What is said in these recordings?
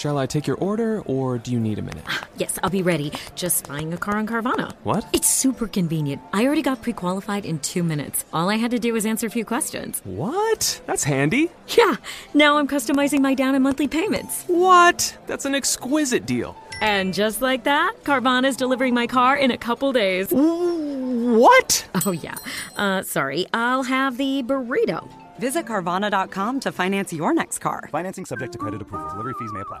Shall I take your order or do you need a minute? Yes, I'll be ready. Just buying a car on Carvana. What? It's super convenient. I already got pre qualified in two minutes. All I had to do was answer a few questions. What? That's handy. Yeah, now I'm customizing my down and monthly payments. What? That's an exquisite deal. And just like that, Carvana's delivering my car in a couple days. What? Oh, yeah. Uh, sorry, I'll have the burrito. Visit Carvana.com to finance your next car. Financing subject to credit approval. Delivery fees may apply.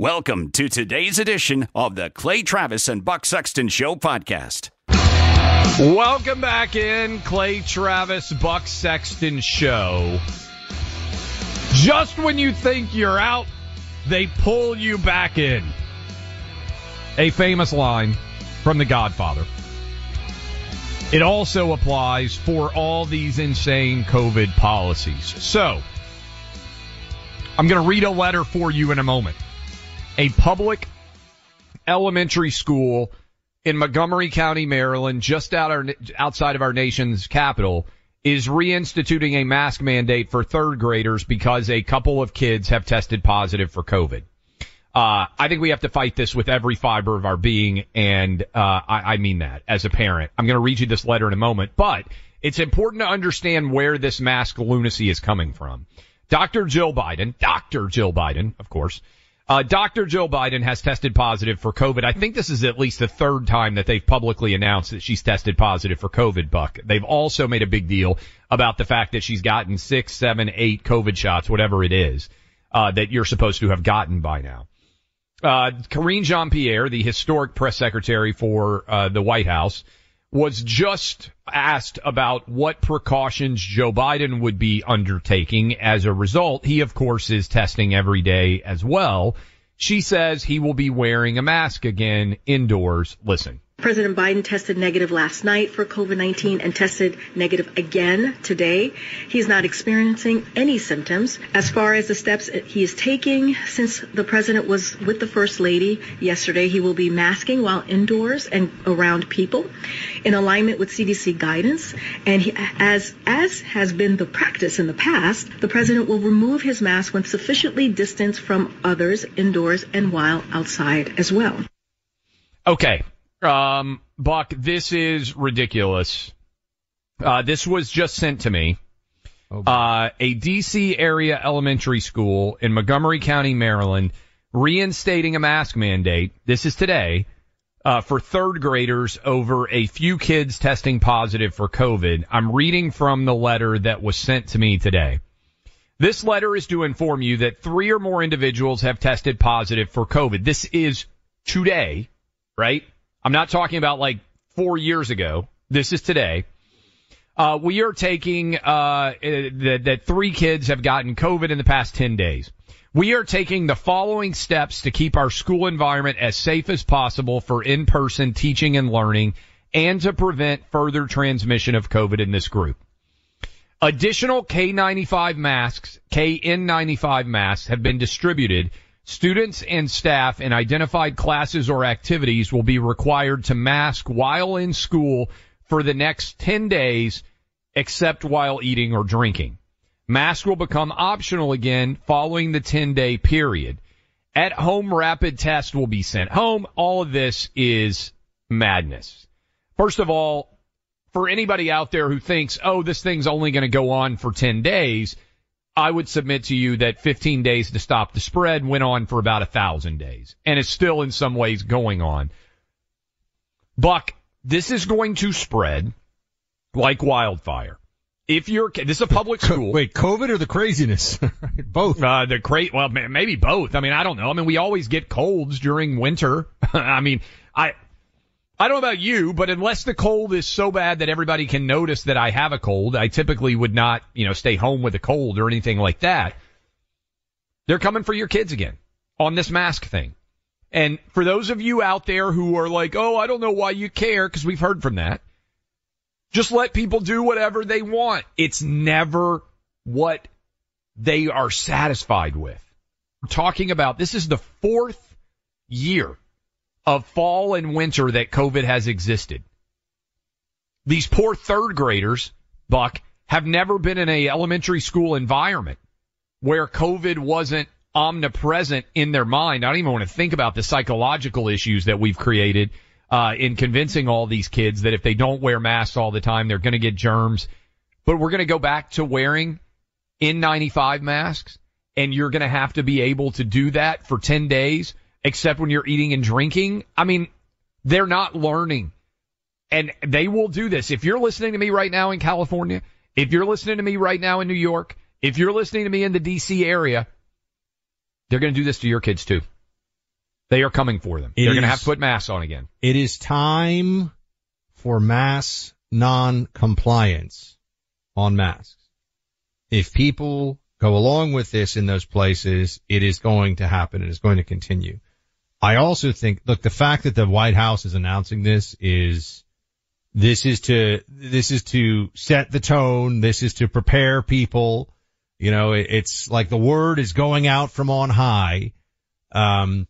Welcome to today's edition of the Clay Travis and Buck Sexton Show podcast. Welcome back in, Clay Travis, Buck Sexton Show. Just when you think you're out, they pull you back in. A famous line from The Godfather. It also applies for all these insane COVID policies. So, I'm going to read a letter for you in a moment. A public elementary school in Montgomery County, Maryland, just out our, outside of our nation's capital, is reinstituting a mask mandate for third graders because a couple of kids have tested positive for COVID. Uh, I think we have to fight this with every fiber of our being, and uh, I, I mean that as a parent. I'm going to read you this letter in a moment, but it's important to understand where this mask lunacy is coming from. Dr. Jill Biden, Dr. Jill Biden, of course, uh, Dr. Jill Biden has tested positive for COVID. I think this is at least the third time that they've publicly announced that she's tested positive for COVID, Buck. They've also made a big deal about the fact that she's gotten six, seven, eight COVID shots, whatever it is, uh, that you're supposed to have gotten by now. Uh, Karine Jean-Pierre, the historic press secretary for, uh, the White House, was just asked about what precautions Joe Biden would be undertaking as a result. He, of course, is testing every day as well. She says he will be wearing a mask again indoors. Listen. President Biden tested negative last night for COVID-19 and tested negative again today. He's not experiencing any symptoms. As far as the steps he is taking, since the president was with the first lady yesterday, he will be masking while indoors and around people in alignment with CDC guidance. And he, as, as has been the practice in the past, the president will remove his mask when sufficiently distanced from others indoors and while outside as well. Okay. Um, Buck, this is ridiculous. Uh, this was just sent to me. Uh, a DC area elementary school in Montgomery County, Maryland, reinstating a mask mandate. This is today, uh, for third graders over a few kids testing positive for COVID. I'm reading from the letter that was sent to me today. This letter is to inform you that three or more individuals have tested positive for COVID. This is today, right? I'm not talking about like four years ago. This is today. Uh, we are taking, uh, that, that three kids have gotten COVID in the past 10 days. We are taking the following steps to keep our school environment as safe as possible for in-person teaching and learning and to prevent further transmission of COVID in this group. Additional K95 masks, KN95 masks have been distributed Students and staff in identified classes or activities will be required to mask while in school for the next 10 days, except while eating or drinking. Masks will become optional again following the 10 day period. At home rapid test will be sent home. All of this is madness. First of all, for anybody out there who thinks, oh, this thing's only going to go on for 10 days, I would submit to you that 15 days to stop the spread went on for about a thousand days and is still in some ways going on. Buck, this is going to spread like wildfire. If you're, this is a public school. Wait, COVID or the craziness? both. Uh, the cra well, maybe both. I mean, I don't know. I mean, we always get colds during winter. I mean, I, I don't know about you, but unless the cold is so bad that everybody can notice that I have a cold, I typically would not, you know, stay home with a cold or anything like that. They're coming for your kids again on this mask thing. And for those of you out there who are like, oh, I don't know why you care, because we've heard from that. Just let people do whatever they want. It's never what they are satisfied with. We're talking about this is the fourth year of fall and winter that COVID has existed. These poor third graders, Buck, have never been in a elementary school environment where COVID wasn't omnipresent in their mind. I don't even want to think about the psychological issues that we've created uh, in convincing all these kids that if they don't wear masks all the time, they're going to get germs. But we're going to go back to wearing N95 masks, and you're going to have to be able to do that for 10 days, except when you're eating and drinking. I mean, they're not learning. And they will do this. If you're listening to me right now in California, if you're listening to me right now in New York, if you're listening to me in the DC area, they're going to do this to your kids too. They are coming for them. It They're going to have to put masks on again. It is time for mass non-compliance on masks. If people go along with this in those places, it is going to happen. It is going to continue. I also think, look, the fact that the White House is announcing this is, this is to, this is to set the tone. This is to prepare people. You know, it, it's like the word is going out from on high. Um,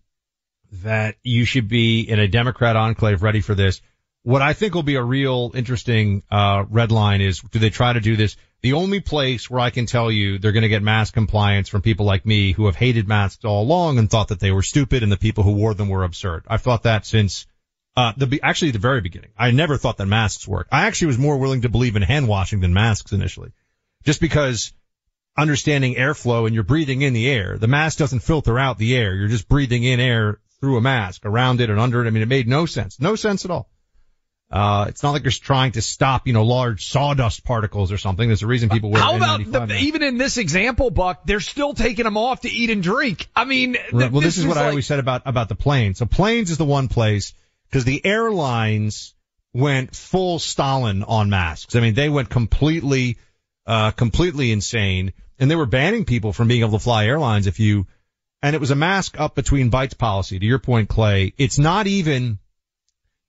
that you should be in a Democrat enclave ready for this. What I think will be a real interesting uh, red line is do they try to do this? The only place where I can tell you they're going to get mask compliance from people like me who have hated masks all along and thought that they were stupid and the people who wore them were absurd. I've thought that since uh, the actually the very beginning. I never thought that masks work. I actually was more willing to believe in hand washing than masks initially, just because understanding airflow and you're breathing in the air. The mask doesn't filter out the air. You're just breathing in air through a mask, around it and under it. I mean, it made no sense. No sense at all. Uh, it's not like you're trying to stop, you know, large sawdust particles or something. There's a reason people wear How about N95 the, even in this example, Buck, they're still taking them off to eat and drink. I mean, th- well, this, is what I always said about, about the planes. So planes is the one place because the airlines went full Stalin on masks. I mean, they went completely, uh, completely insane and they were banning people from being able to fly airlines if you, and it was a mask up between bites policy. To your point, Clay, it's not even,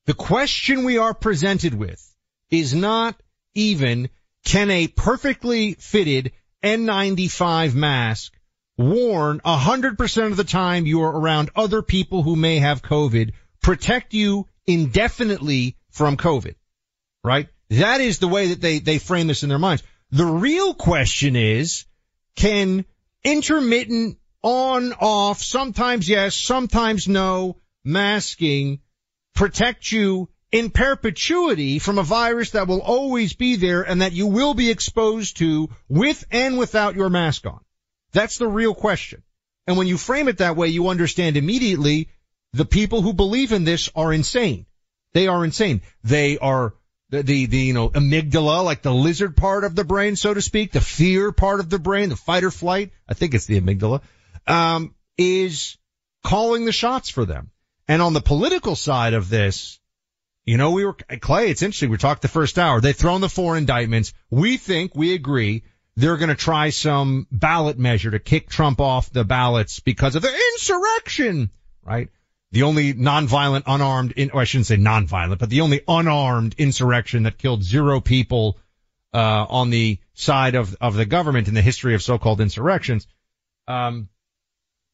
the question we are presented with is not even can a perfectly fitted N95 mask worn 100% of the time you are around other people who may have COVID protect you indefinitely from COVID, right? That is the way that they, they frame this in their minds. The real question is, can intermittent on, off, sometimes yes, sometimes no, masking protect you in perpetuity from a virus that will always be there and that you will be exposed to with and without your mask on? That's the real question. And when you frame it that way, you understand immediately the people who believe in this are insane. They are insane. They are the, the, the, you know, amygdala, like the lizard part of the brain, so to speak, the fear part of the brain, the fight or flight. I think it's the amygdala, um, is calling the shots for them. And on the political side of this, you know, we were, Clay, it's interesting. We talked the first hour. They've thrown the four indictments. We think, we agree, they're going to try some ballot measure to kick Trump off the ballots because of the insurrection, right? The only nonviolent, unarmed, in, or I shouldn't say nonviolent, but the only unarmed insurrection that killed zero people, uh, on the side of, of the government in the history of so-called insurrections. Um,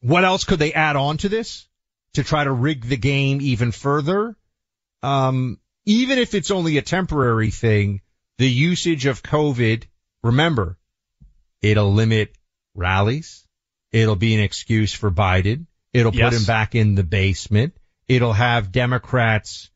what else could they add on to this to try to rig the game even further? Um, even if it's only a temporary thing, the usage of COVID, remember, it'll limit rallies. It'll be an excuse for Biden. It'll Yes. put him back in the basement. It'll have Democrats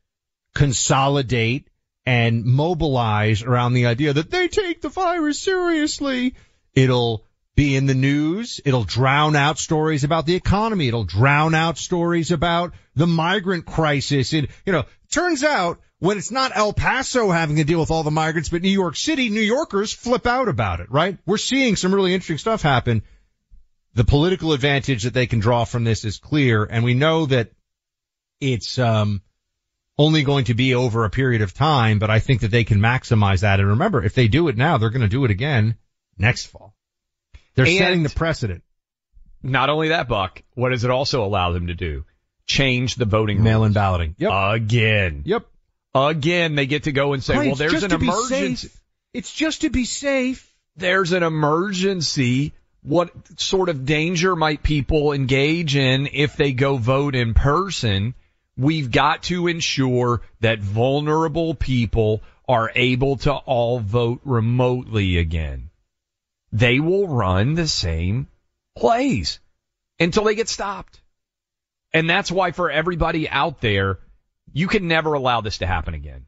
consolidate and mobilize around the idea that they take the virus seriously. It'll be in the news. It'll drown out stories about the economy. It'll drown out stories about the migrant crisis. It, you know, turns out when it's not El Paso having to deal with all the migrants, but New York City, New Yorkers flip out about it, right? We're seeing some really interesting stuff happen. The political advantage that they can draw from this is clear, and we know that it's, um, only going to be over a period of time, but I think that they can maximize that. And remember, if they do it now, they're going to do it again next fall. They're And- setting the precedent. Not only that, Buck, what does it also allow them to do? Change the voting Mail-in balloting. Yep. Again. Yep. Again, they get to go and say, well, there's an emergency. It's just to be safe. There's an emergency. What sort of danger might people engage in if they go vote in person? We've got to ensure that vulnerable people are able to all vote remotely again. They will run the same plays until they get stopped. And that's why for everybody out there, you can never allow this to happen again.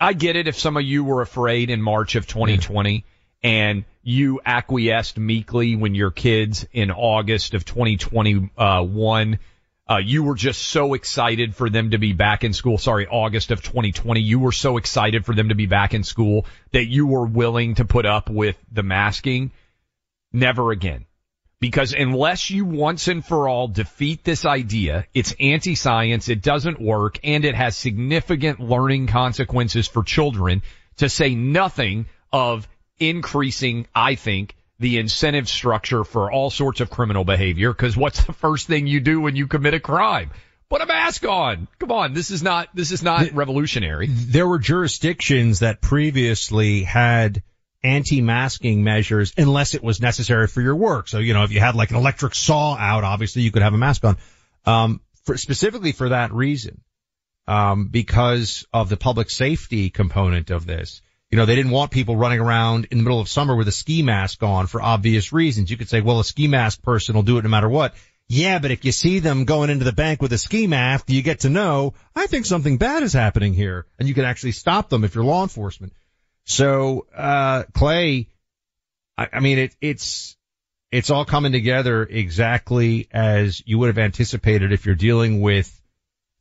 I get it if some of you were afraid in March of 2020 and you acquiesced meekly when your kids in August of 2021, uh, you were just so excited for them to be back in school. Sorry, August of 2020, you were so excited for them to be back in school that you were willing to put up with the masking. Never again. Because unless you once and for all defeat this idea, it's anti-science, it doesn't work, and it has significant learning consequences for children, to say nothing of increasing, I think, the incentive structure for all sorts of criminal behavior, because what's the first thing you do when you commit a crime? Put a mask on. Come on, this is not, this is not revolutionary. There were jurisdictions that previously had anti-masking measures unless it was necessary for your work. So, you know, if you had like an electric saw out, obviously you could have a mask on. Um, for, specifically for that reason, um, because of the public safety component of this. You know, they didn't want people running around in the middle of summer with a ski mask on for obvious reasons. You could say, well, a ski mask person will do it no matter what. Yeah, but if you see them going into the bank with a ski mask, you get to know, I think something bad is happening here. And you can actually stop them if you're law enforcement. So, uh, Clay, I, I mean, it, it's, it's all coming together exactly as you would have anticipated if you're dealing with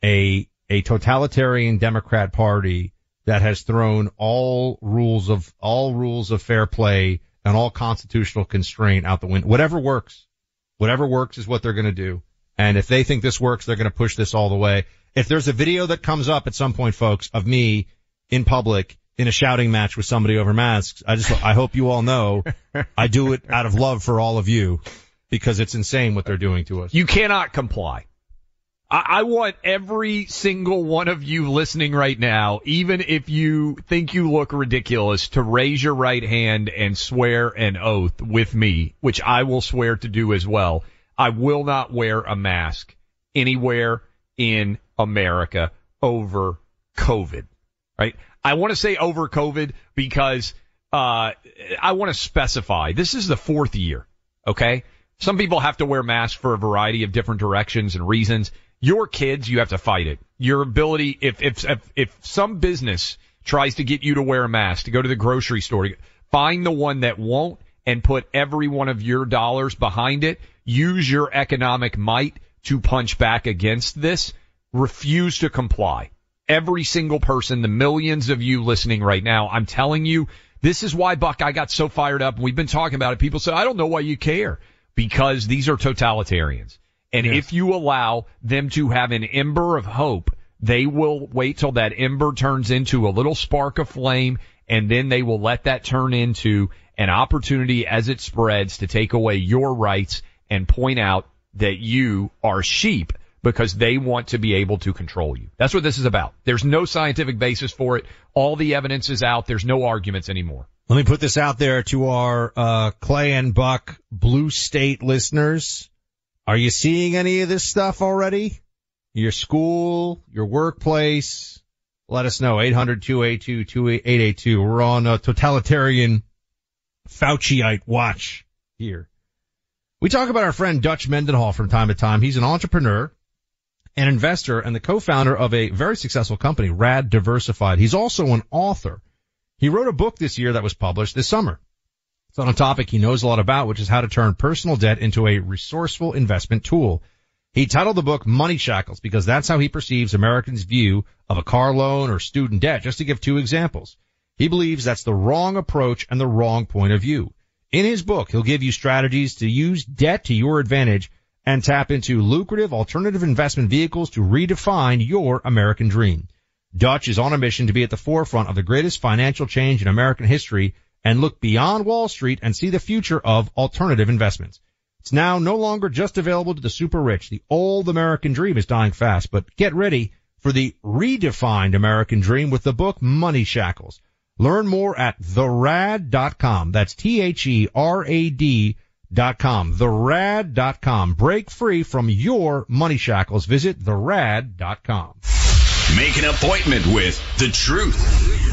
a, a totalitarian Democrat party that has thrown all rules of, all rules of fair play and all constitutional constraint out the window. Whatever works, whatever works is what they're going to do. And if they think this works, they're going to push this all the way. If there's a video that comes up at some point, folks, of me in public in a shouting match with somebody over masks, I just, I hope you all know I do it out of love for all of you because it's insane what they're doing to us. You cannot comply. I, I want every single one of you listening right now, even if you think you look ridiculous, to raise your right hand and swear an oath with me, which I will swear to do as well. I will not wear a mask anywhere in America over COVID, right? I want to say over COVID because, uh, I want to specify this is the fourth year. Okay. Some people have to wear masks for a variety of different directions and reasons. Your kids, you have to fight it. Your ability, if, if, if, if some business tries to get you to wear a mask, to go to the grocery store, find the one that won't and put every one of your dollars behind it. Use your economic might to punch back against this. Refuse to comply. Every single person, the millions of you listening right now, I'm telling you, this is why Buck, I got so fired up. We've been talking about it. People say, I don't know why you care because these are totalitarians. And if you allow them to have an ember of hope, they will wait till that ember turns into a little spark of flame and then they will let that turn into an opportunity as it spreads to take away your rights and point out that you are sheep because they want to be able to control you. That's what this is about. There's no scientific basis for it. All the evidence is out. There's no arguments anymore. Let me put this out there to our uh, Clay and Buck Blue State listeners. Are you seeing any of this stuff already? Your school, your workplace? Let us know. 800-282-2882. We're on a totalitarian Fauciite watch here. We talk about our friend Dutch Mendenhall from time to time. He's an entrepreneur, an investor, and the co-founder of a very successful company, Rad Diversified. He's also an author. He wrote a book this year that was published this summer. It's on a topic he knows a lot about, which is how to turn personal debt into a resourceful investment tool. He titled the book Money Shackles because that's how he perceives Americans' view of a car loan or student debt, just to give two examples. He believes that's the wrong approach and the wrong point of view. In his book, he'll give you strategies to use debt to your advantage and tap into lucrative alternative investment vehicles to redefine your American dream. Dutch is on a mission to be at the forefront of the greatest financial change in American history and look beyond Wall Street and see the future of alternative investments. It's now no longer just available to the super rich. The old American dream is dying fast, but get ready for the redefined American dream with the book Money Shackles. Learn more at therad.com. That's T-H-E-R-A-D dot com. Therad.com. Break free from your money shackles. Visit therad.com. Make an appointment with the truth.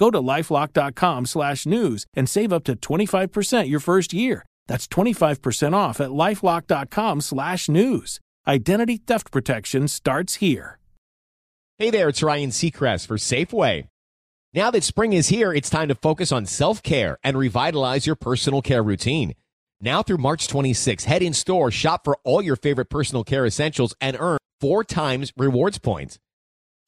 Go to lifelock.com slash news and save up to 25% your first year. That's 25% off at lifelock.com slash news. Identity theft protection starts here. Hey there, it's Ryan Seacrest for Safeway. Now that spring is here, it's time to focus on self-care and revitalize your personal care routine. Now through March 26, head in store, shop for all your favorite personal care essentials, and earn four times rewards points.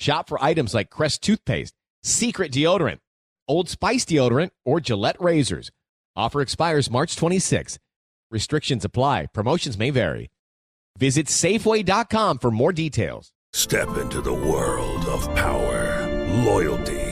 Shop for items like Crest toothpaste, Secret deodorant, Old Spice deodorant, or Gillette razors. Offer expires March 26. Restrictions apply. Promotions may vary. Visit Safeway.com for more details. Step into the world of power, loyalty,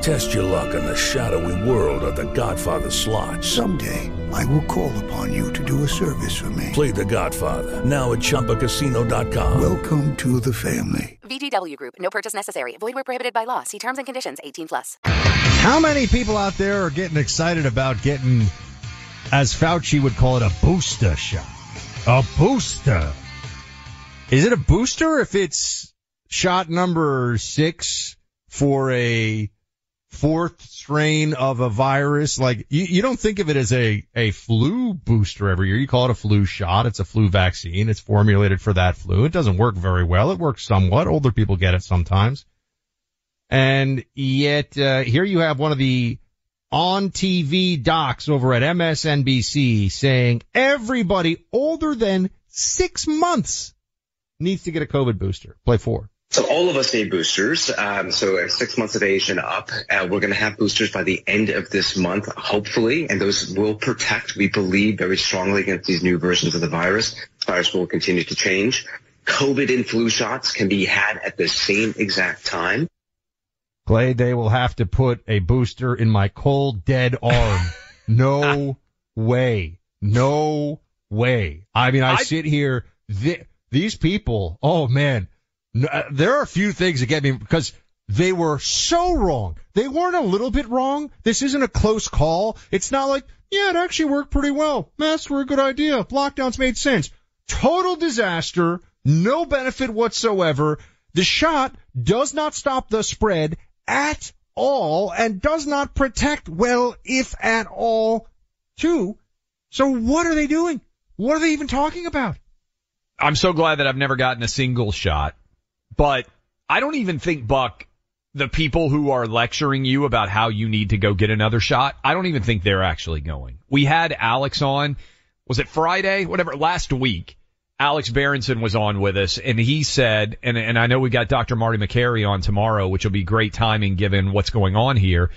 Test your luck in the shadowy world of The Godfather slot. Someday, I will call upon you to do a service for me. Play The Godfather now at ChumbaCasino.com. Welcome to the family. VGW Group. No purchase necessary. Void where prohibited by law. See terms and conditions. 18 plus. How many people out there are getting excited about getting, as Fauci would call it, a booster shot? A booster. Is it a booster if it's shot number six for a fourth strain of a virus. Like you, you don't think of it as a, a flu booster every year. You call it a flu shot. It's a flu vaccine. It's formulated for that flu. It doesn't work very well. It works somewhat. Older people get it sometimes. And yet, uh, here you have one of the on TV docs over at MSNBC saying everybody older than six months needs to get a COVID booster. Play four. So all of us need boosters. Um, so six months of age and up, uh, we're going to have boosters by the end of this month, hopefully, and those will protect. We believe very strongly against these new versions of the virus. The virus will continue to change. COVID and flu shots can be had at the same exact time. Clay, they will have to put a booster in my cold, dead arm. No way. No way. I mean, I, I sit here. Th- these people, oh man, uh, there are a few things that get me because they were so wrong. They weren't a little bit wrong. This isn't a close call. It's not like, yeah, it actually worked pretty well. Masks were a good idea. Lockdowns made sense. Total disaster. No benefit whatsoever. The shot does not stop the spread at all and does not protect well, if at all, too. So what are they doing? What are they even talking about? I'm so glad that I've never gotten a single shot but I don't even think Buck, the people who are lecturing you about how you need to go get another shot, I don't even think they're actually going. We had Alex on, was it Friday? Whatever, last week. Alex Berenson was on with us and he said, and, and I know we got Dr. Marty Makary on tomorrow, which will be great timing given what's going on here.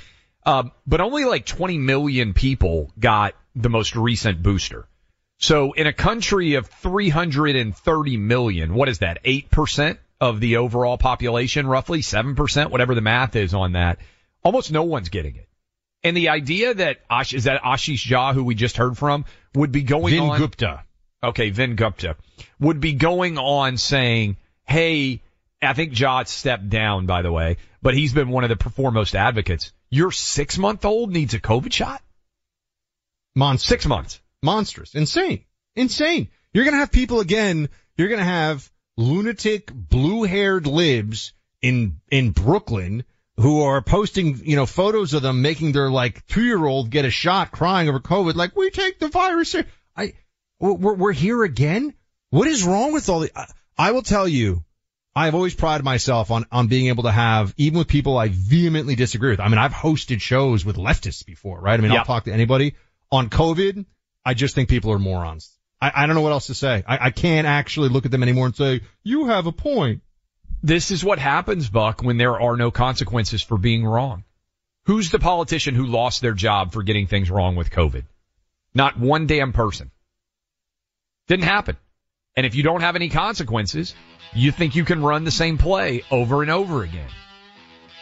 Uh, but only like 20 million people got the most recent booster. So in a country of 330 million, what is that? 8% of the overall population, roughly 7%, whatever the math is on that. Almost no one's getting it. And the idea that Ash, is that Ashish Jha, who we just heard from, would be going Vin on. Gupta. Okay, Vin Gupta would be going on saying, hey, I think Jha stepped down, by the way, but he's been one of the foremost advocates. Your six month old needs a COVID shot? Monstrous. Six months. Monstrous. Insane. Insane. You're going to have people again, you're going to have lunatic blue haired libs in, in Brooklyn who are posting, you know, photos of them making their like two year old get a shot crying over COVID. Like we take the virus. I, we're, we're here again. What is wrong with all the, I, I will tell you, I've always prided myself on, on being able to have, even with people I vehemently disagree with. I mean, I've hosted shows with leftists before, right? I mean, Yep. I'll talk to anybody on COVID. I just think people are morons. I, I don't know what else to say. I, I can't actually look at them anymore and say, you have a point. This is what happens, Buck, when there are no consequences for being wrong. Who's the politician who lost their job for getting things wrong with COVID? Not one damn person. Didn't happen. And if you don't have any consequences, you think you can run the same play over and over again.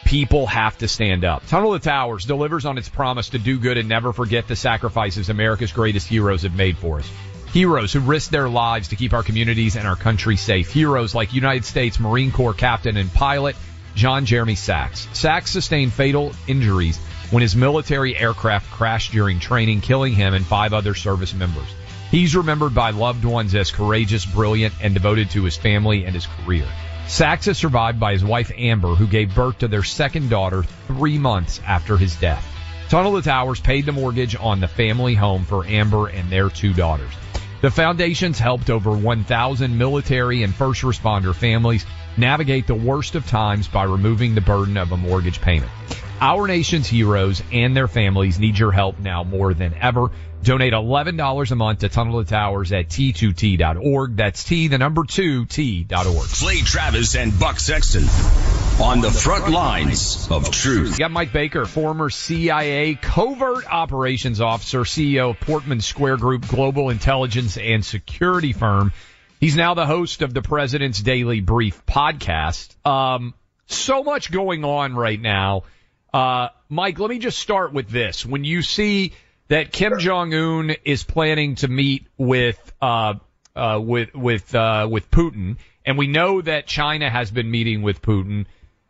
People have to stand up. Tunnel to Towers delivers on its promise to do good and never forget the sacrifices America's greatest heroes have made for us. Heroes who risked their lives to keep our communities and our country safe. Heroes like United States Marine Corps captain and pilot John Jeremy Sax. Sax sustained fatal injuries when his military aircraft crashed during training, killing him and five other service members. He's remembered by loved ones as courageous, brilliant, and devoted to his family and his career. Sax is survived by his wife Amber, who gave birth to their second daughter three months after his death. Tunnel to Towers paid the mortgage on the family home for Amber and their two daughters. The foundation's helped over 1,000 military and first responder families navigate the worst of times by removing the burden of a mortgage payment. Our nation's heroes and their families need your help now more than ever. Donate $11 a month to Tunnel to Towers at T2T.org. That's T, the number two, T.org. Clay Travis and Buck Sexton on the front lines of truth. We got Mike Baker, former CIA covert operations officer, CEO of Portman Square Group global intelligence and security firm. He's now the host of the President's Daily Brief podcast. Um, so much going on right now. Uh, Mike, let me just start with this. When you see that Kim Jong Un is planning to meet with uh, uh, with with uh, with Putin, and we know that China has been meeting with Putin.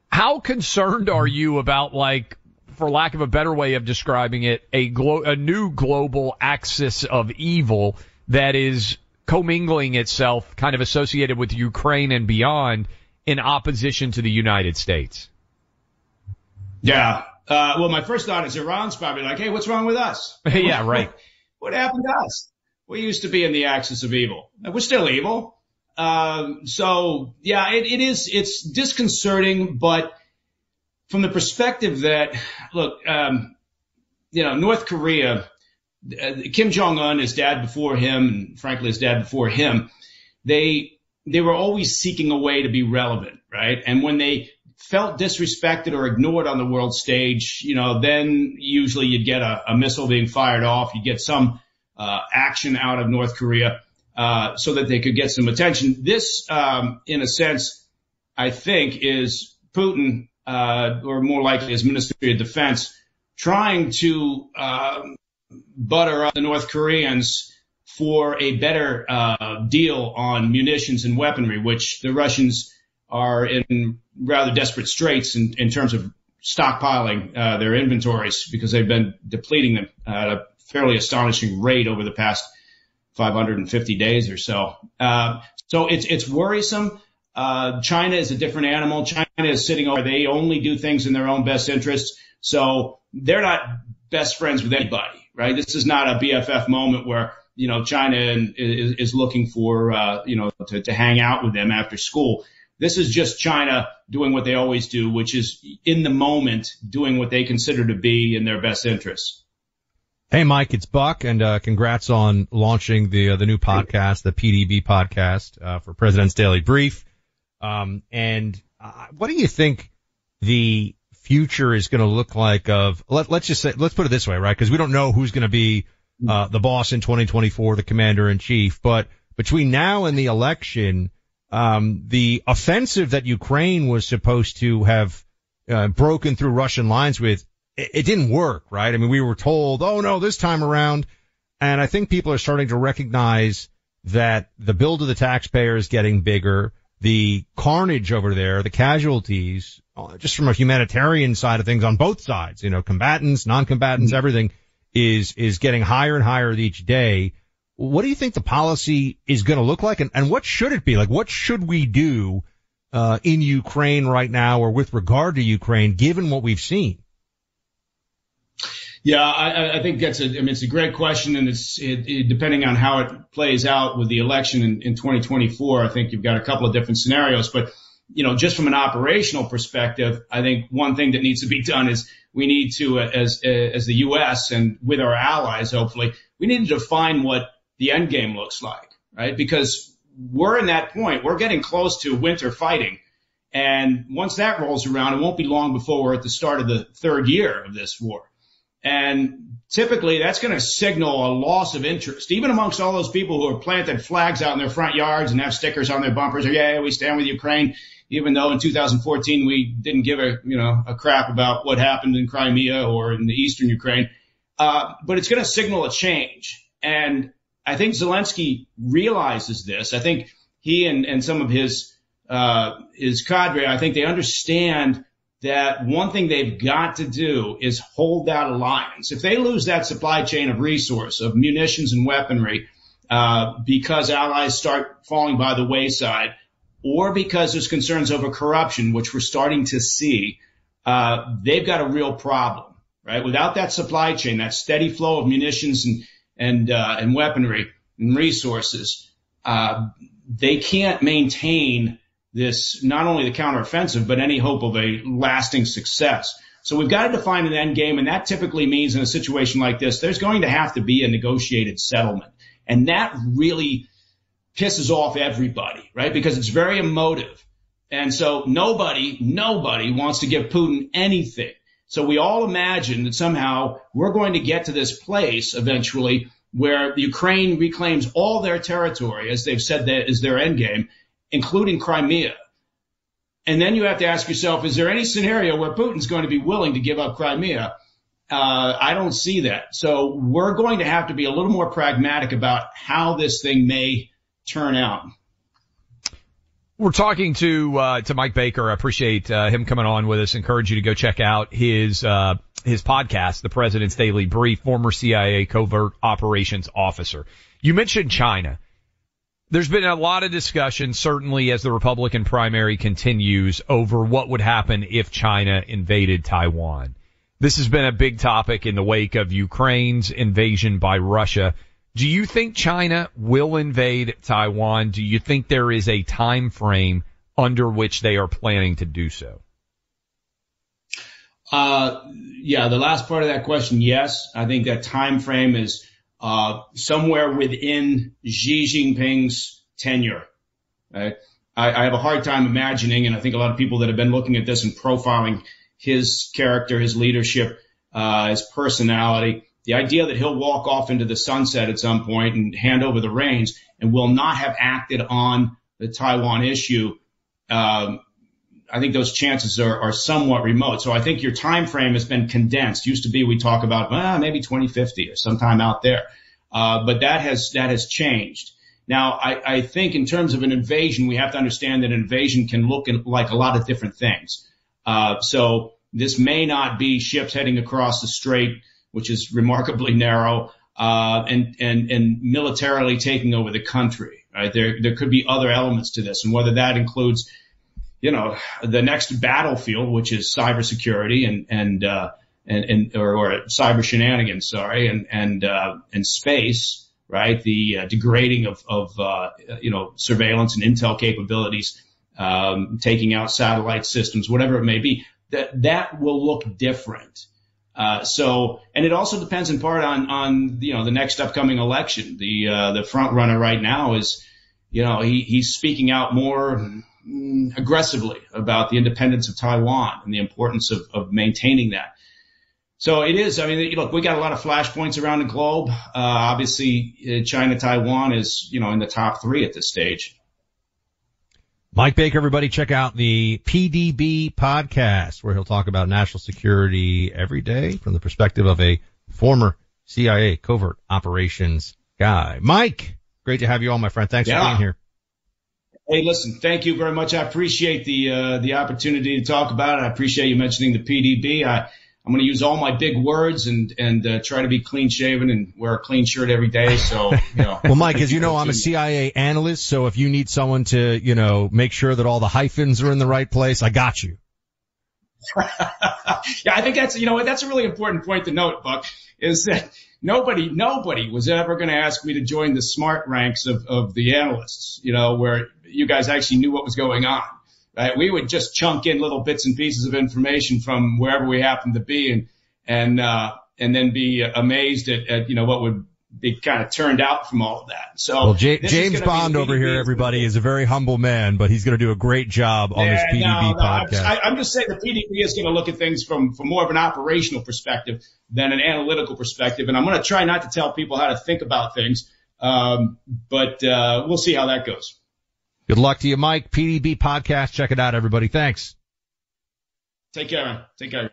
How concerned are you about like, for lack of a better way of describing it, a glo- a new global axis of evil that is commingling itself, kind of associated with Ukraine and beyond, in opposition to the United States? Yeah. Uh, well, my first thought is Iran's probably like, hey, what's wrong with us? yeah, right. What happened to us? We used to be in the axis of evil. We're still evil. Um, so yeah, it, it is, it's disconcerting, but from the perspective that, look, um, you know, North Korea, Kim Jong Un, his dad before him, and frankly, his dad before him, they, they were always seeking a way to be relevant, right? And when they felt disrespected or ignored on the world stage, you know, then usually you'd get a, a missile being fired off. You'd get some, uh, action out of North Korea, uh, so that they could get some attention. This, um, in a sense, I think is Putin, uh, or more likely his Ministry of Defense trying to, um, butter up the North Koreans for a better, uh, deal on munitions and weaponry, which the Russians are in rather desperate straits in, in terms of stockpiling uh, their inventories because they've been depleting them at a fairly astonishing rate over the past 550 days or so. Uh, so it's it's worrisome. Uh, China is a different animal. China is sitting over. They only do things in their own best interests. So they're not best friends with anybody, right? This is not a BFF moment where you know China is, is looking for uh, you know to, to hang out with them after school. This is just China doing what they always do, which is in the moment doing what they consider to be in their best interests. Hey, Mike, it's Buck, and uh, congrats on launching the uh, the new podcast, the PDB podcast uh, for President's Daily Brief. Um, and uh, what do you think the future is going to look like? Of let, let's just say, let's put it this way, right? Because we don't know who's going to be uh, the boss in 2024, the commander in chief. But between now and the election, um, the offensive that Ukraine was supposed to have uh, broken through Russian lines with it, it didn't work, right? I mean, we were told, oh no, this time around. And I think people are starting to recognize that the bill to the taxpayer is getting bigger. The carnage over there, the casualties, uh, just from a humanitarian side of things on both sides, you know, combatants, non-combatants, mm-hmm. everything is, is getting higher and higher each day. What do you think the policy is going to look like and, and what should it be? Like what should we do, uh, in Ukraine right now or with regard to Ukraine given what we've seen? Yeah, I, I think that's a, I mean, it's a great question, and it's it, it, depending on how it plays out with the election in, in 2024. I think you've got a couple of different scenarios, but you know, just from an operational perspective, I think one thing that needs to be done is we need to, as as the U.S. and with our allies, hopefully, we need to define what the end game looks like, right? Because we're in that point, we're getting close to winter fighting. And once that rolls around, it won't be long before we're at the start of the third year of this war. And typically that's going to signal a loss of interest, even amongst all those people who have planted flags out in their front yards and have stickers on their bumpers. Or, yeah, we stand with Ukraine, even though in 2014 we didn't give a, you know, a crap about what happened in Crimea or in the eastern Ukraine. Uh, but it's going to signal a change. And I think Zelensky realizes this. I think he and, and some of his, uh, his cadre, I think they understand that one thing they've got to do is hold that alliance. If they lose that supply chain of resource, of munitions and weaponry, uh, because allies start falling by the wayside, or because there's concerns over corruption, which we're starting to see, uh, they've got a real problem, right? Without that supply chain, that steady flow of munitions and and uh, and weaponry and resources, uh, they can't maintain this, not only the counteroffensive, but any hope of a lasting success. So we've got to define an end game, and that typically means in a situation like this, there's going to have to be a negotiated settlement. And that really pisses off everybody, right? Because it's very emotive. And so nobody, nobody wants to give Putin anything. So we all imagine that somehow we're going to get to this place eventually where the Ukraine reclaims all their territory, as they've said that is their end game, including Crimea. And then you have to ask yourself, is there any scenario where Putin's going to be willing to give up Crimea? Uh, I don't see that. So we're going to have to be a little more pragmatic about how this thing may turn out. We're talking to uh, to Mike Baker. I appreciate uh, him coming on with us. Encourage you to go check out his uh, his podcast, The President's Daily Brief. Former CIA covert operations officer. You mentioned China. There's been a lot of discussion, certainly as the Republican primary continues, over what would happen if China invaded Taiwan. This has been a big topic in the wake of Ukraine's invasion by Russia. Do you think China will invade Taiwan? Do you think there is a time frame under which they are planning to do so? Uh, yeah, the last part of that question, yes. I think that time frame is somewhere within Xi Jinping's tenure. I have a hard time imagining, and I think a lot of people that have been looking at this and profiling his character, his leadership, uh, his personality, the idea that he'll walk off into the sunset at some point and hand over the reins and will not have acted on the Taiwan issue, um, I think those chances are, are somewhat remote. So I think your time frame has been condensed. Used to be we talk about well, maybe 2050 or sometime out there, uh, but that has that has changed. Now I, I think in terms of an invasion, we have to understand that an invasion can look in, like a lot of different things. Uh, so this may not be ships heading across the strait, which is remarkably narrow, uh, and and and militarily taking over the country. Right? There there could be other elements to this, and whether that includes you know, the next battlefield, which is cybersecurity and, and, uh, and, and or, or cyber shenanigans, sorry, and, and, uh, and space, right? The uh, degrading of, of, uh, you know, surveillance and intel capabilities, um, taking out satellite systems, whatever it may be, that, that will look different. Uh, so, and it also depends in part on, on, you know, the next upcoming election. The, uh, the front runner right now is, you know, he, he's speaking out more aggressively about the independence of Taiwan and the importance of, of maintaining that. So it is. I mean, look, we got a lot of flashpoints around the globe. Uh, obviously, uh, China, Taiwan is, you know, in the top three at this stage. Mike Baker, everybody check out the PDB podcast where he'll talk about national security every day from the perspective of a former CIA covert operations guy. Mike, great to have you on, my friend. Thanks Yeah. for being here. Hey, listen, thank you very much. I appreciate the uh, the opportunity to talk about it. I appreciate you mentioning the PDB. I, I'm going to use all my big words and and uh, try to be clean shaven and wear a clean shirt every day. So, you know. Well, Mike, as you know, I'm a CIA analyst, so if you need someone to, you know, make sure that all the hyphens are in the right place, I got you. yeah, I think that's you know that's a really important point to note, Buck, is that nobody nobody was ever going to ask me to join the smart ranks of of the analysts, you know, where you guys actually knew what was going on. Right? We would just chunk in little bits and pieces of information from wherever we happened to be, and and uh, and then be amazed at, at you know what would be kind of turned out from all of that. So Well, is James Bond over here, everybody, is a very humble man, but he's going to do a great job on this PDB no, no, podcast. I, I'm just saying the PDB is going to look at things from, from more of an operational perspective than an analytical perspective. And I'm going to try not to tell people how to think about things. Um, but, uh, we'll see how that goes. Good luck to you, Mike. PDB podcast. Check it out, everybody. Thanks. Take care, man. Take care.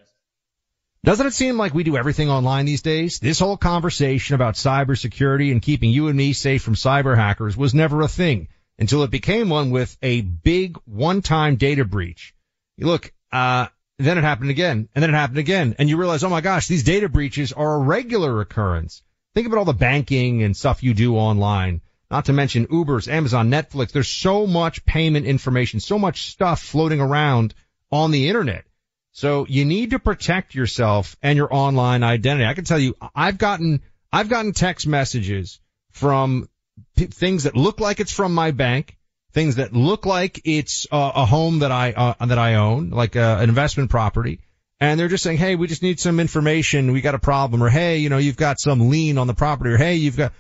Doesn't it seem like we do everything online these days? This whole conversation about cybersecurity and keeping you and me safe from cyber hackers was never a thing until it became one with a big one-time data breach. You look, uh, then it happened again, and then it happened again, and you realize, oh my gosh, these data breaches are a regular occurrence. Think about all the banking and stuff you do online. Not to mention Ubers, Amazon, Netflix. There's so much payment information, so much stuff floating around on the internet. So you need to protect yourself and your online identity. I can tell you, I've gotten, I've gotten text messages from p- things that look like it's from my bank, things that look like it's uh, a home that I, uh, that I own, like uh, an investment property. And they're just saying, hey, we just need some information. We got a problem. Or hey, you know, you've got some lien on the property. Or hey, you've got,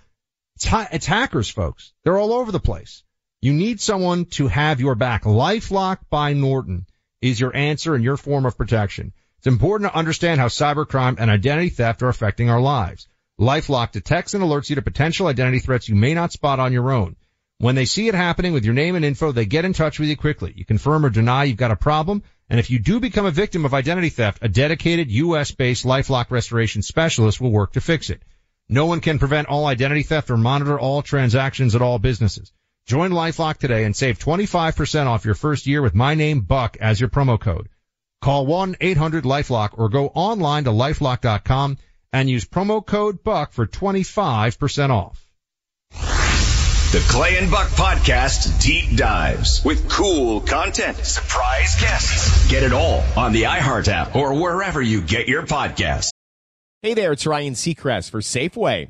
it's, ha- it's hackers, folks. They're all over the place. You need someone to have your back. LifeLock by Norton is your answer and your form of protection. It's important to understand how cybercrime and identity theft are affecting our lives. LifeLock detects and alerts you to potential identity threats you may not spot on your own. When they see it happening with your name and info, they get in touch with you quickly. You confirm or deny you've got a problem. And if you do become a victim of identity theft, a dedicated U.S. based LifeLock restoration specialist will work to fix it. No one can prevent all identity theft or monitor all transactions at all businesses. Join LifeLock today and save 25% off your first year with my name Buck as your promo code. Call 1-800-LifeLock or go online to lifelock.com and use promo code Buck for 25% off. The Clay and Buck Podcast deep dives with cool content, surprise guests. Get it all on the iHeart app or wherever you get your podcasts. Hey there, it's Ryan Seacrest for Safeway.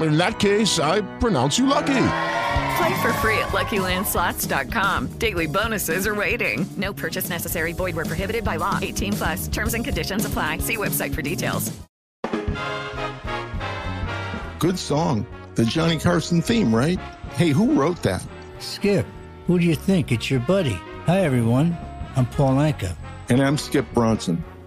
In that case, I pronounce you lucky. Play for free at LuckyLandSlots.com. Daily bonuses are waiting. No purchase necessary. Void where prohibited by law. 18 plus. Terms and conditions apply. See website for details. Good song. The Johnny Carson theme, right? Hey, who wrote that? Skip, who do you think? It's your buddy. Hi, everyone. I'm Paul Anka. And I'm Skip Bronson.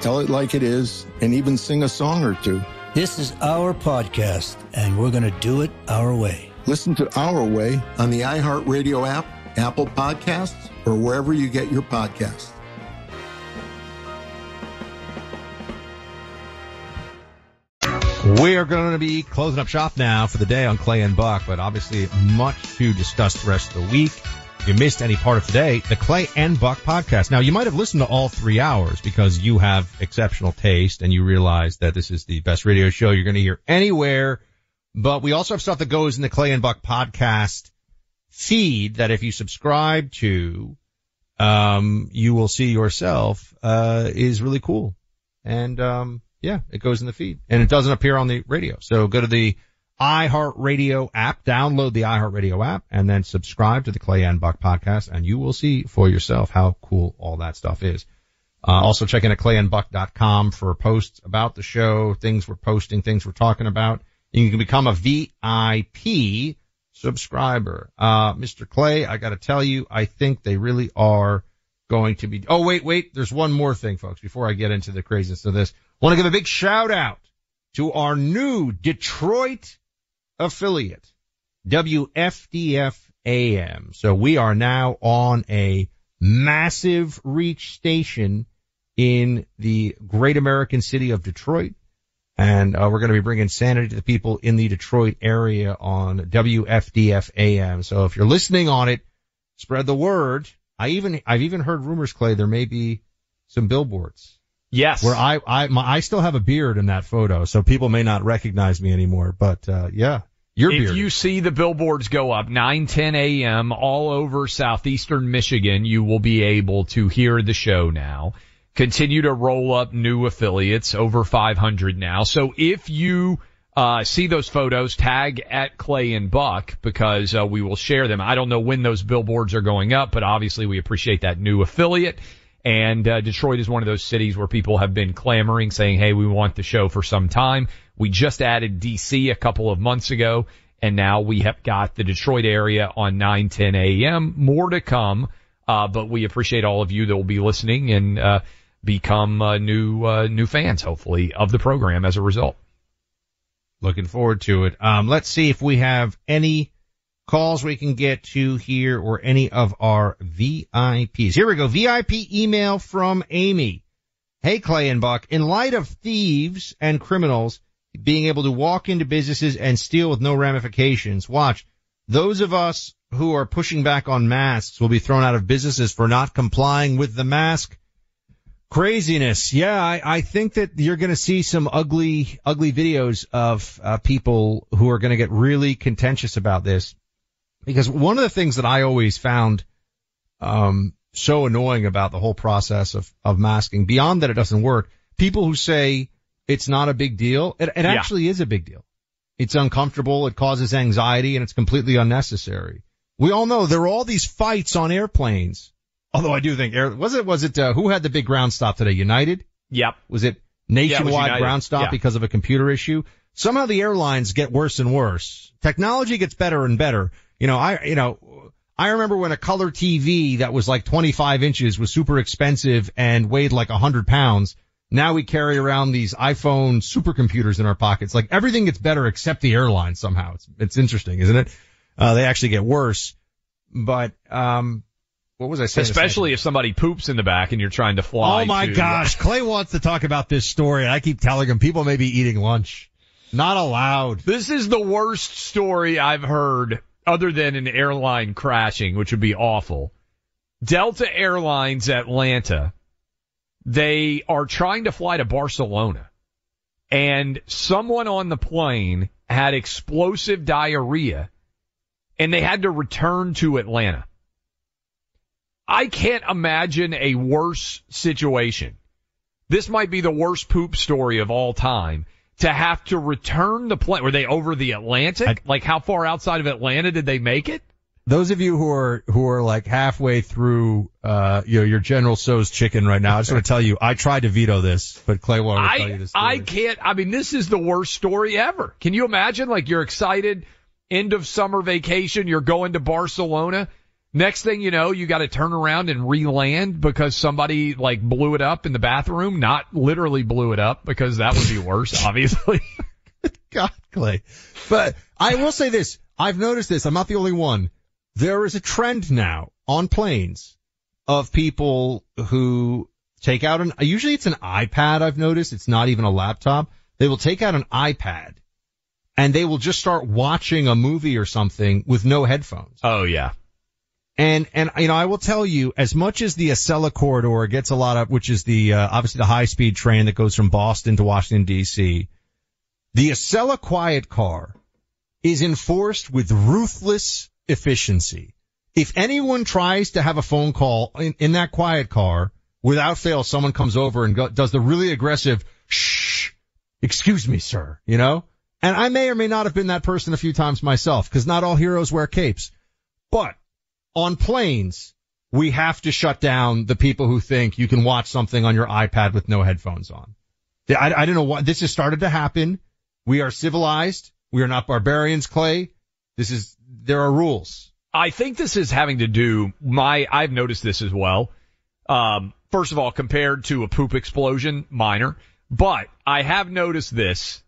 tell it like it is, and even sing a song or two. This is our podcast, and we're going to do it our way. Listen to Our Way on the iHeartRadio app, Apple Podcasts, or wherever you get your podcasts. We are going to be closing up shop now for the day on Clay and Buck, but obviously much to discuss the rest of the week. If you missed any part of today, the Clay and Buck podcast. Now you might have listened to all three hours because you have exceptional taste and you realize that this is the best radio show you're going to hear anywhere. But we also have stuff that goes in the Clay and Buck podcast feed that if you subscribe to, um, you will see yourself, uh, is really cool. And, um, yeah, it goes in the feed and it doesn't appear on the radio. So go to the iHeartRadio app, download the iHeartRadio app and then subscribe to the Clay and Buck podcast and you will see for yourself how cool all that stuff is. Uh, also check in at clayandbuck.com for posts about the show, things we're posting, things we're talking about. You can become a VIP subscriber. Uh, Mr. Clay, I gotta tell you, I think they really are going to be, oh wait, wait, there's one more thing folks before I get into the craziness of this. Want to give a big shout out to our new Detroit affiliate, WFDF AM. So we are now on a massive reach station in the great American city of Detroit. And uh, we're going to be bringing sanity to the people in the Detroit area on WFDF AM. So if you're listening on it, spread the word. I even, I've even heard rumors, Clay, there may be some billboards. Yes. Where I, I, my, I still have a beard in that photo, so people may not recognize me anymore, but, uh, yeah. You're if bearded. you see the billboards go up 9, 10 a.m. all over southeastern Michigan, you will be able to hear the show now. Continue to roll up new affiliates, over 500 now. So if you uh, see those photos, tag at Clay and Buck because uh, we will share them. I don't know when those billboards are going up, but obviously we appreciate that new affiliate. And uh, Detroit is one of those cities where people have been clamoring, saying, "Hey, we want the show for some time." We just added DC a couple of months ago, and now we have got the Detroit area on 9, 10 a.m. More to come, uh, but we appreciate all of you that will be listening and uh, become uh, new uh, new fans, hopefully, of the program as a result. Looking forward to it. Um, let's see if we have any calls we can get to here or any of our VIPs. Here we go. VIP email from Amy. Hey Clay and Buck, in light of thieves and criminals being able to walk into businesses and steal with no ramifications, watch, those of us who are pushing back on masks will be thrown out of businesses for not complying with the mask craziness. Yeah, I, I think that you're going to see some ugly, ugly videos of uh, people who are going to get really contentious about this. Because one of the things that I always found um, so annoying about the whole process of of masking, beyond that it doesn't work, people who say it's not a big deal, it, it Yeah. actually is a big deal. It's uncomfortable, it causes anxiety, and it's completely unnecessary. We all know there are all these fights on airplanes. Although I do think air was it was it uh, who had the big ground stop today? United? Yep. Was it Yeah, it was nationwide ground stop Yeah. because of a computer issue? Somehow the airlines get worse and worse. Technology gets better and better. You know, I you know I remember when a color TV that was like 25 inches was super expensive and weighed like 100 pounds. Now we carry around these iPhone supercomputers in our pockets. Like everything gets better except the airline somehow. It's it's interesting, isn't it? Uh, they actually get worse. But um, what was I saying? Especially if somebody poops in the back and you're trying to fly. Oh my to- gosh, Clay wants to talk about this story I keep telling him people may be eating lunch. Not allowed. This is the worst story I've heard other than an airline crashing, which would be awful. Delta Airlines Atlanta, they are trying to fly to Barcelona and someone on the plane had explosive diarrhea and they had to return to Atlanta. I can't imagine a worse situation. This might be the worst poop story of all time. To have to return the plane. Were they over the Atlantic? like how far outside of Atlanta did they make it? Those of you who are who are like halfway through, uh, you know, your General Tso's chicken right now, I just want to tell you, I tried to veto this, but Clay wanted to tell you I, this. I can't. I mean, this is the worst story ever. Can you imagine? Like you're excited, end of summer vacation, you're going to Barcelona. Next thing you know, you got to turn around and re-land because somebody like blew it up in the bathroom. Not literally blew it up because that would be worse, obviously. God, Clay. But I will say this. I've noticed this. I'm not the only one. There is a trend now on planes of people who take out an, usually it's an iPad I've noticed. It's not even a laptop. They will take out an iPad and they will just start watching a movie or something with no headphones. Oh yeah. And, and, you know, I will tell you, as much as the Acela corridor gets a lot of, which is the, uh, obviously the high speed train that goes from Boston to Washington DC, the Acela quiet car is enforced with ruthless efficiency. If anyone tries to have a phone call in, in that quiet car, without fail, someone comes over and go, does the really aggressive, shh, excuse me, sir, you know? And I may or may not have been that person a few times myself, because not all heroes wear capes. But on planes, we have to shut down the people who think you can watch something on your iPad with no headphones on. I, I don't know what this has started to happen. We are civilized. We are not barbarians, Clay. This is, there are rules. I think this is having to do my I've noticed this as well. Um, first of all, compared to a poop explosion, minor, but I have noticed this.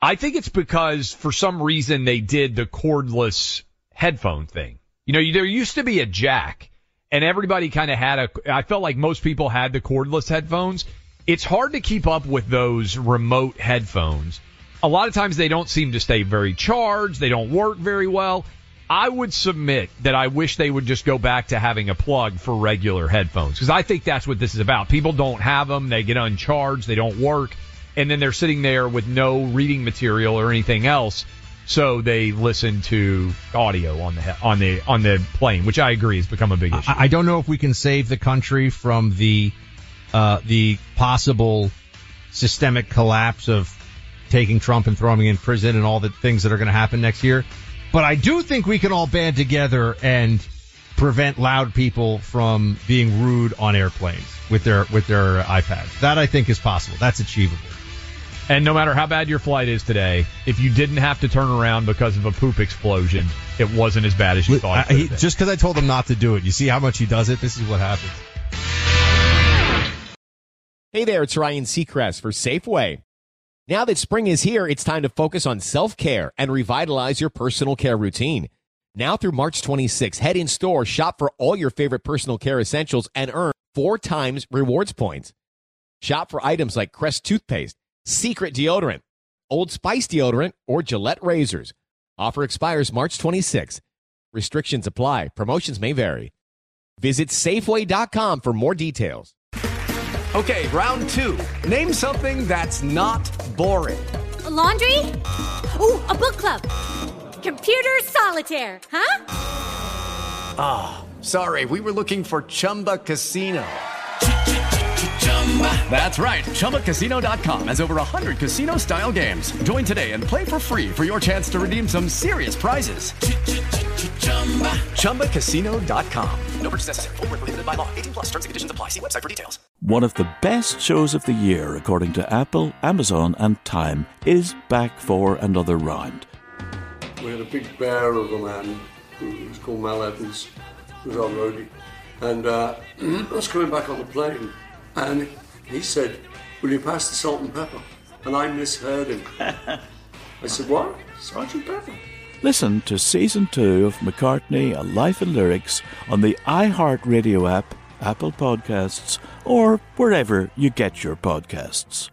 I think it's because for some reason they did the cordless headphone thing. You know, there used to be a jack and everybody kind of had a, I felt like most people had the cordless headphones. It's hard to keep up with those remote headphones. A lot of times they don't seem to stay very charged. They don't work very well. I would submit that I wish they would just go back to having a plug for regular headphones because I think that's what this is about. People don't have them. They get uncharged. They don't work. And then they're sitting there with no reading material or anything else. So they listen to audio on the, on the, on the plane, which I agree has become a big issue. I, I don't know if we can save the country from the, uh, the possible systemic collapse of taking Trump and throwing him in prison and all the things that are going to happen next year. But I do think we can all band together and prevent loud people from being rude on airplanes with their with their iPads. That I think is possible. That's achievable. And no matter how bad your flight is today, if you didn't have to turn around because of a poop explosion, it wasn't as bad as you thought. I, he, just because I told him not to do it, you see how much he does it. This is what happens. Hey there, it's Ryan Seacrest for Safeway. Now that spring is here, it's time to focus on self-care and revitalize your personal care routine. Now through March 26, head in store, shop for all your favorite personal care essentials and earn four times rewards points. Shop for items like Crest toothpaste, Secret deodorant, Old Spice deodorant, or Gillette razors. Offer expires March 26. Restrictions apply. Promotions may vary. Visit Safeway.com for more details. Okay, round two. Name something that's not boring. A laundry? Ooh, a book club. Computer solitaire, huh? Ah, oh, sorry, we were looking for Chumba Casino. That's right. ChumbaCasino.com has over 100 casino style games. Join today and play for free for your chance to redeem some serious prizes. ChumbaCasino.com. No purchase necessary. Full prohibited by law. 18 plus terms and conditions apply. See website for details. One of the best shows of the year, according to Apple, Amazon, and Time, is back for another round. We had a big bear of a man who was called Mal Evans, who was our roadie. And uh, I was coming back on the plane, and he said, Will you pass the salt and pepper? And I misheard him. I said, What? Sergeant Pepper? Listen to season two of McCartney, A Life in Lyrics on the iHeartRadio app, Apple Podcasts, or wherever you get your podcasts.